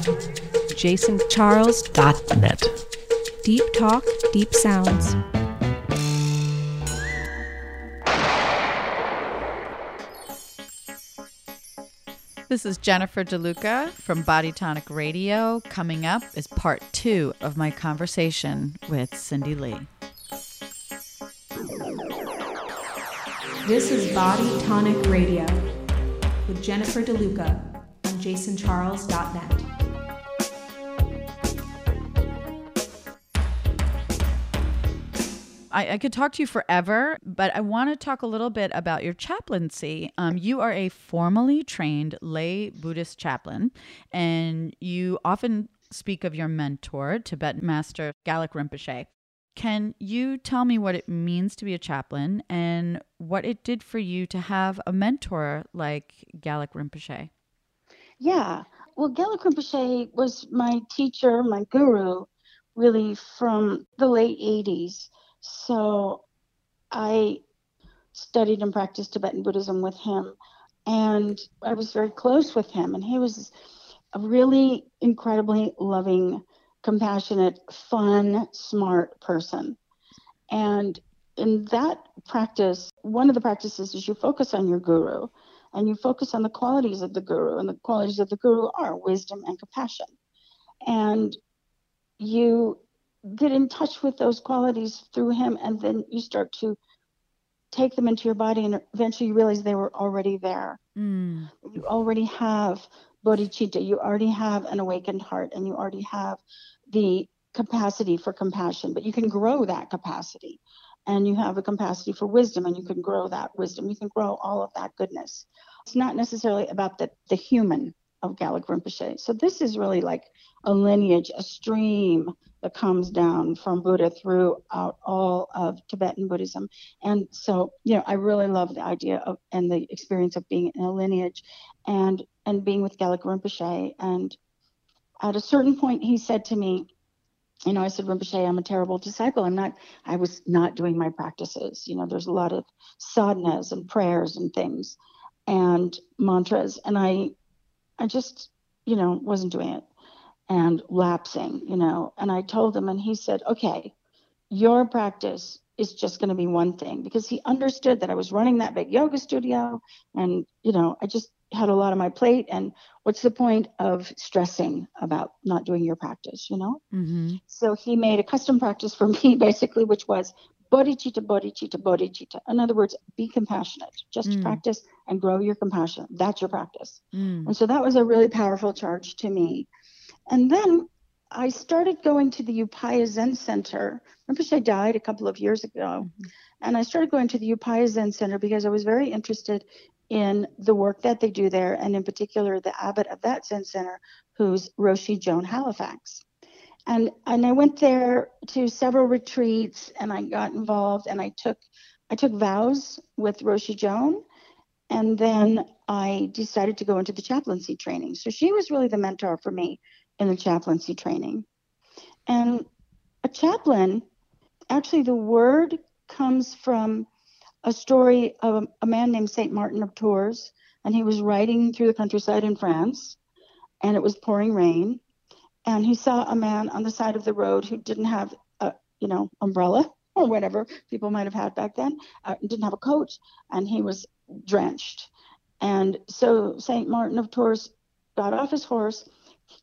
JasonCharles.net. Deep talk, deep sounds. This is Jennifer DeLuca from Body Tonic Radio. Coming up is part two of my conversation with Cindy Lee. This is Body Tonic Radio with Jennifer DeLuca on JasonCharles.net. I, I, could talk to you forever, but I want to talk a little bit about your chaplaincy. Um, you are a formally trained lay Buddhist chaplain, and you often speak of your mentor, Tibetan master Gelek Rinpoche. Can you tell me what it means to be a chaplain and what it did for you to have a mentor like Gelek Rinpoche? Yeah. Well, Gelek Rinpoche was my teacher, my guru, really from the late 80s. So I studied and practiced Tibetan Buddhism with him, and I was very close with him. And he was a really incredibly loving, compassionate, fun, smart person. And in that practice, one of the practices is you focus on your guru and you focus on the qualities of the guru. And the qualities of the guru are wisdom and compassion. And you get in touch with those qualities through him and then you start to take them into your body and eventually you realize they were already there. Mm. you already have bodhicitta you already have an awakened heart and you already have the capacity for compassion but you can grow that capacity. And you have a capacity for wisdom and you can grow that wisdom. You can grow all of that goodness. It's not necessarily about the, the human of Gelek Rinpoche. So this is really like a lineage, a stream that comes down from Buddha throughout all of Tibetan Buddhism. And so, you know, I really love the idea of and the experience of being in a lineage and and being with Gelek Rinpoche. And at a certain point he said to me, you know, I said, Rinpoche, I'm a terrible disciple. I'm not, I was not doing my practices. You know, there's a lot of sadhanas and prayers and things and mantras. And I I just, you know, wasn't doing it and lapsing, you know. And I told him, and he said, okay, your practice is just going to be one thing because he understood that I was running that big yoga studio and, you know, I just had a lot on my plate. And what's the point of stressing about not doing your practice, you know? Mm-hmm. So he made a custom practice for me, basically, which was bodhicitta, bodhicitta, bodhicitta. In other words, be compassionate. Just mm. practice and grow your compassion. That's your practice. Mm. And so that was a really powerful charge to me. And then I started going to the Upaya Zen Center. Remember, Rinpoche died a couple of years ago. Mm-hmm. And I started going to the Upaya Zen Center because I was very interested in the work that they do there, and in particular, the abbot of that Zen Center, who's Roshi Joan Halifax and and I went there to several retreats and I got involved and I took I took vows with Roshi Joan and then I decided to go into the chaplaincy training. So she was really the mentor for me in the chaplaincy training. And a chaplain, actually the word comes from a story of a, a man named Saint Martin of Tours and he was riding through the countryside in France and it was pouring rain and he saw a man on the side of the road who didn't have a you know umbrella or whatever people might have had back then uh, didn't have a coat and he was drenched and so saint martin of tours got off his horse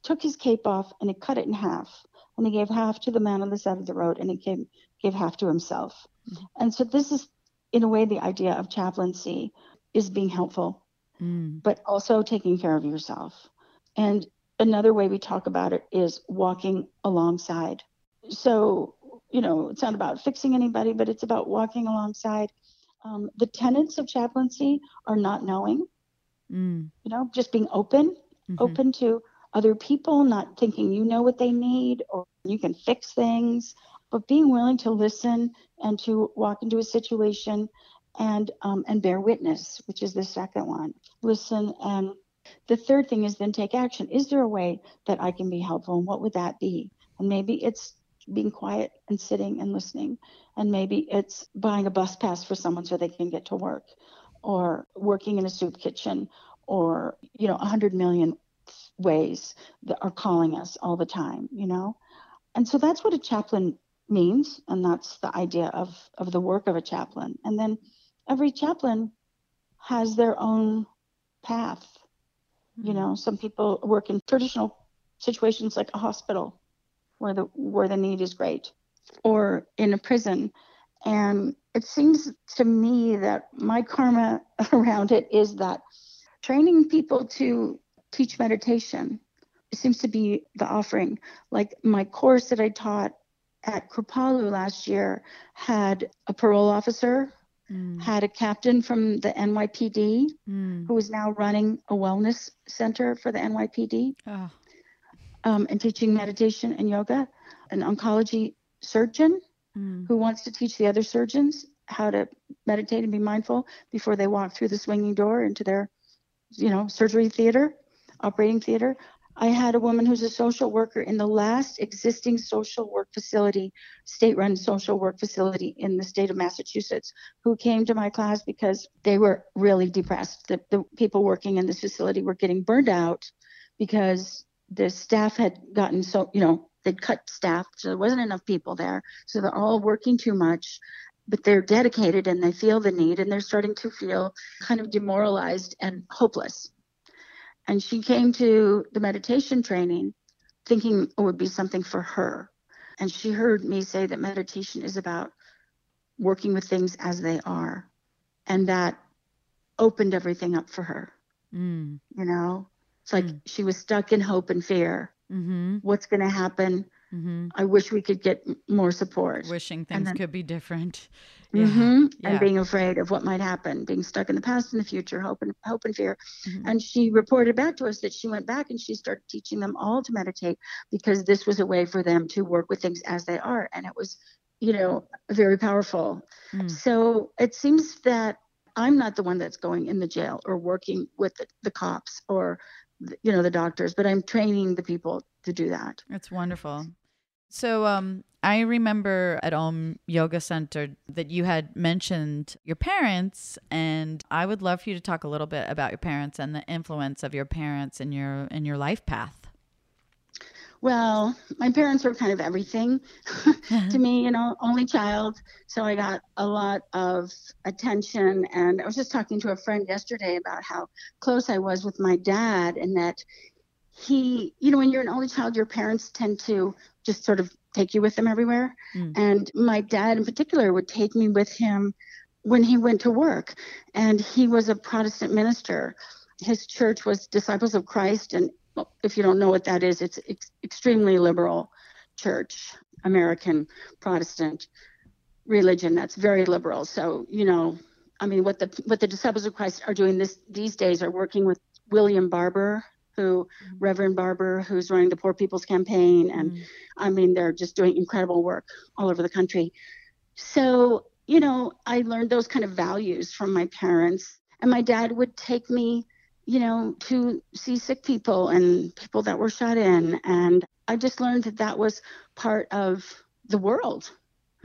took his cape off and he cut it in half and he gave half to the man on the side of the road and he gave, gave half to himself mm-hmm. and so this is in a way the idea of chaplaincy is being helpful mm. but also taking care of yourself and another way we talk about it is walking alongside. So, you know, it's not about fixing anybody, but it's about walking alongside. Um, the tenets of chaplaincy are not knowing, mm. you know, just being open, mm-hmm. open to other people, not thinking you know what they need or you can fix things, but being willing to listen and to walk into a situation and um, and bear witness, which is the second one. Listen and the third thing is then take action. Is there a way that I can be helpful? And what would that be? And maybe it's being quiet and sitting and listening. And maybe it's buying a bus pass for someone so they can get to work or working in a soup kitchen or, you know, a hundred million ways that are calling us all the time, you know? And so that's what a chaplain means. And that's the idea of, of the work of a chaplain. And then every chaplain has their own path. You mm-hmm. know, some people work in traditional situations like a hospital where the where the need is great or in a prison. And it seems to me that my karma around it is that training people to teach meditation seems to be the offering. Like my course that i taught at kripalu last year had a parole officer Mm. had a captain from the nypd Mm. who is now running a wellness center for the nypd Oh. um, and teaching meditation and yoga, an oncology surgeon Mm. who wants to teach the other surgeons how to meditate and be mindful before they walk through the swinging door into their, you know, surgery theater, operating theater. I had a woman who's a social worker in the last existing social work facility, state run social work facility in the state of Massachusetts, who came to my class because they were really depressed. The, the people working in this facility were getting burned out because the staff had gotten so, you know, they'd cut staff, so there wasn't enough people there. So they're all working too much, but they're dedicated and they feel the need and they're starting to feel kind of demoralized and hopeless. And she came to the meditation training thinking it would be something for her. And she heard me say that meditation is about working with things as they are. And that opened everything up for her. Mm. You know, it's like Mm. she was stuck in hope and fear. Mm-hmm. What's going to happen? Mm-hmm. I wish we could get more support. Wishing things then- could be different. Mhm. Yeah. And being afraid of what might happen, being stuck in the past and the future, hope and hope and fear. Mhm. And she reported back to us that she went back and she started teaching them all to meditate because this was a way for them to work with things as they are. And it was, you know, very powerful. Mm. So it seems that I'm not the one that's going in the jail or working with the, the cops or, you know, the doctors, but I'm training the people to do that. It's wonderful. So, um, I remember at Om Yoga Center that you had mentioned your parents, and I would love for you to talk a little bit about your parents and the influence of your parents in your in your life path. Well, my parents were kind of everything to me, you know, only child. So I got a lot of attention. And I was just talking to a friend yesterday about how close I was with my dad and that he, you know, when you're an only child, your parents tend to just sort of take you with them everywhere. Mm. And my dad in particular would take me with him when he went to work. And he was a Protestant minister. His church was Disciples of Christ. And if you don't know what that is, it's ex- extremely liberal church, American Protestant religion that's very liberal. So, you know, I mean, what the what the Disciples of Christ are doing this these days are working with William Barber, who Reverend Barber, who's running the Poor People's Campaign, and Mm. I mean, they're just doing incredible work all over the country. So, you know, I learned those kind of values from my parents, and my dad would take me, you know, to see sick people and people that were shut in, and I just learned that that was part of the world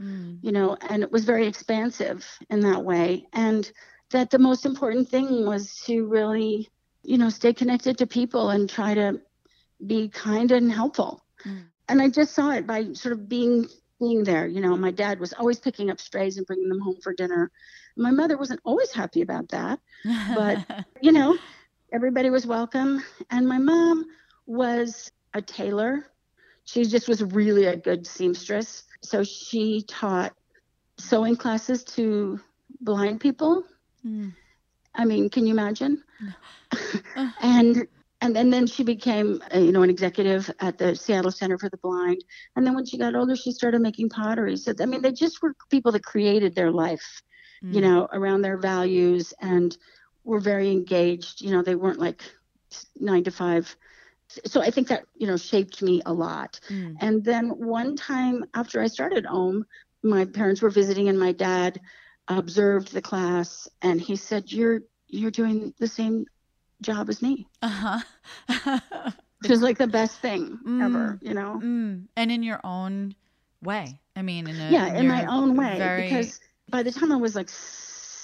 Mm. you know, and it was very expansive in that way. And that the most important thing was to really, you know, stay connected to people and try to be kind and helpful. Mm. And I just saw it by sort of being being there. You know, my dad was always picking up strays and bringing them home for dinner. My mother wasn't always happy about that But- you know, everybody was welcome. And my mom was a tailor. She just was really a good seamstress. So she taught sewing classes to blind people. Mm. I mean, can you imagine? Uh. and and and then she became, uh, you know, an executive at the Seattle Center for the Blind. And then when she got older, she started making pottery. So I mean, they just were people that created their life you Mm. know, around their values and were very engaged. You know, they weren't like nine to five. So I think that, you know, shaped me a lot. Mm. And then one time after I started OM, my parents were visiting and my dad observed the class and he said, You're you're doing the same job as me. Uh-huh. Which is like the best thing ever, you know? Mm. And in your own way. I mean, in a yeah, in my own way. very- Because by the time I was like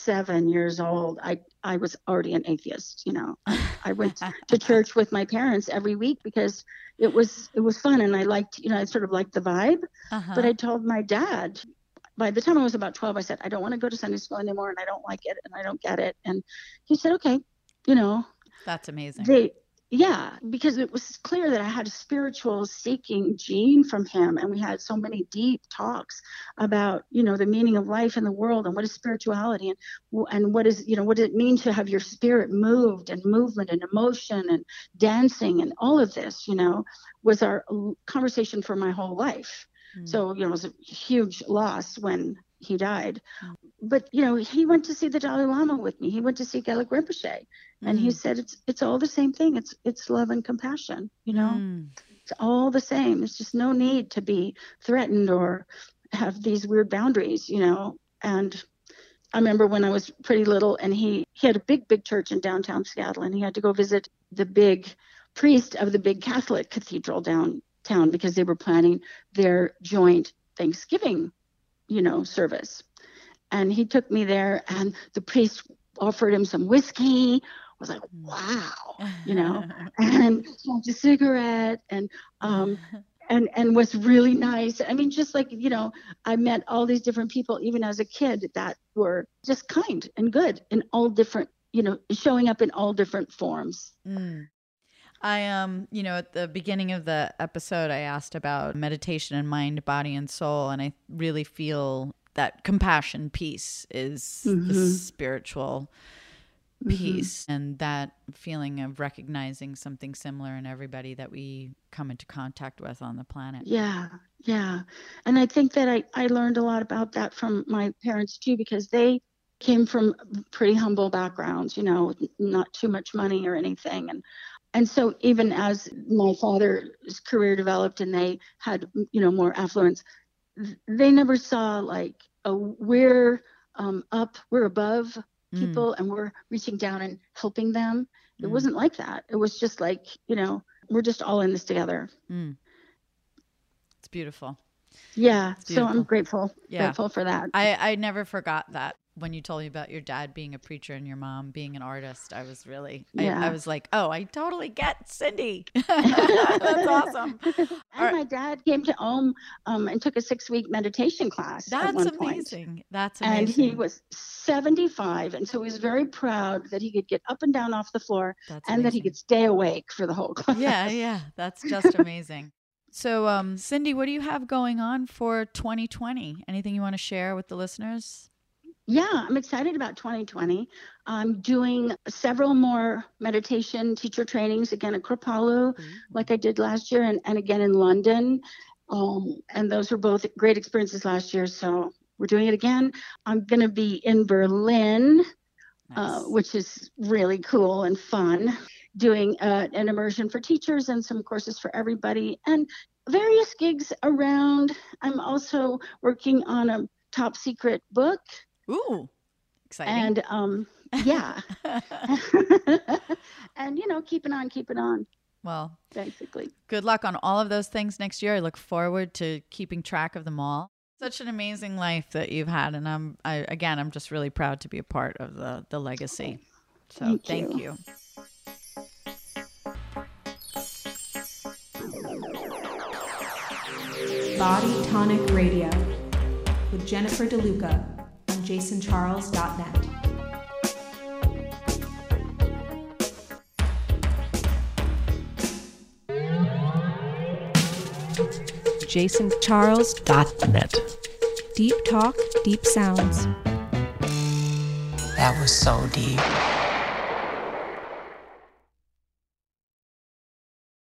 seven years old, I I was already an atheist. You know, I went to church with my parents every week because it was it was fun and I liked you know I sort of liked the vibe. Uh-huh. But I told my dad by the time I was about 12, I said, I don't want to go to Sunday school anymore and I don't like it and I don't get it. And he said, okay, you know, That's amazing. they, yeah, because it was clear that I had a spiritual seeking gene from him. And we had so many deep talks about, you know, the meaning of life in the world and what is spirituality and, and what is, you know, what does it mean to have your spirit moved and movement and emotion and dancing and all of this, you know, was our conversation for my whole life. Mm. So, you know, it was a huge loss when he died. But, you know, he went to see the Dalai Lama with me. He went to see Gelek Rinpoche. And he Mm. said it's it's all the same thing. It's it's love and compassion, you know? Mm. It's all the same. There's just no need to be threatened or have these weird boundaries, you know. And I remember when I was pretty little and he he had a big, big church in downtown Seattle and he had to go visit the big priest of the big Catholic cathedral downtown because they were planning their joint Thanksgiving, you know, service. And he took me there and the priest offered him some whiskey. I was like, wow, you know, and smoked a cigarette and um and and was really nice. I mean, just like you know, I met all these different people, even as a kid, that were just kind and good in all different, you know, showing up in all different forms. Mm. I um, you know, at the beginning of the episode, I asked about meditation and mind, body, and soul, and I really feel that compassion piece is the Mhm. spiritual Mhm. piece, and that feeling of recognizing something similar in everybody that we come into contact with on the planet. Yeah, yeah. And I think that I, I learned a lot about that from my parents too, because they came from pretty humble backgrounds, you know, not too much money or anything. And and so even as my father's career developed and they had, you know, more affluence, they never saw like a we're um, up, we're above Mm, people and we're reaching down and helping them. It Mm. wasn't like that. It was just like, you know, we're just all in this together. mm. It's beautiful. Yeah. It's So I'm grateful, Yeah. grateful for that. I, I never forgot that when you told me about your dad being a preacher and your mom being an artist. I was really, I, I was like, oh, I totally get Cindy. That's awesome. and Alright. my dad came to Om um, and took a six week meditation class. at That's one point. amazing. That's And he was 75. And so he was very proud that he could get up and down off the floor That's and that he could stay awake for the whole class. yeah, yeah. That's just amazing. So, um, Cindy, what do you have going on for 2020? Anything you want to share with the listeners? Yeah, I'm excited about 2020. I'm doing several more meditation teacher trainings again at Kripalu, like I did last year, and, and again in London. Um, and those were both great experiences last year. So we're doing it again. I'm going to be in Berlin, uh, which is really cool and fun, doing uh, an immersion for teachers and some courses for everybody, and various gigs around. I'm also working on a top secret book. Ooh, exciting. And um, yeah. and, you know, keeping on, keeping on, well, basically. good luck on all of those things next year. I look forward to keeping track of them all. Such an amazing life that you've had, and I'm I, again, I'm just really proud to be a part of the the legacy. So Thank thank you. you. Body Tonic Radio with Jennifer DeLuca on jasoncharles.net. jasoncharles.net. Deep talk, deep sounds. That was so deep.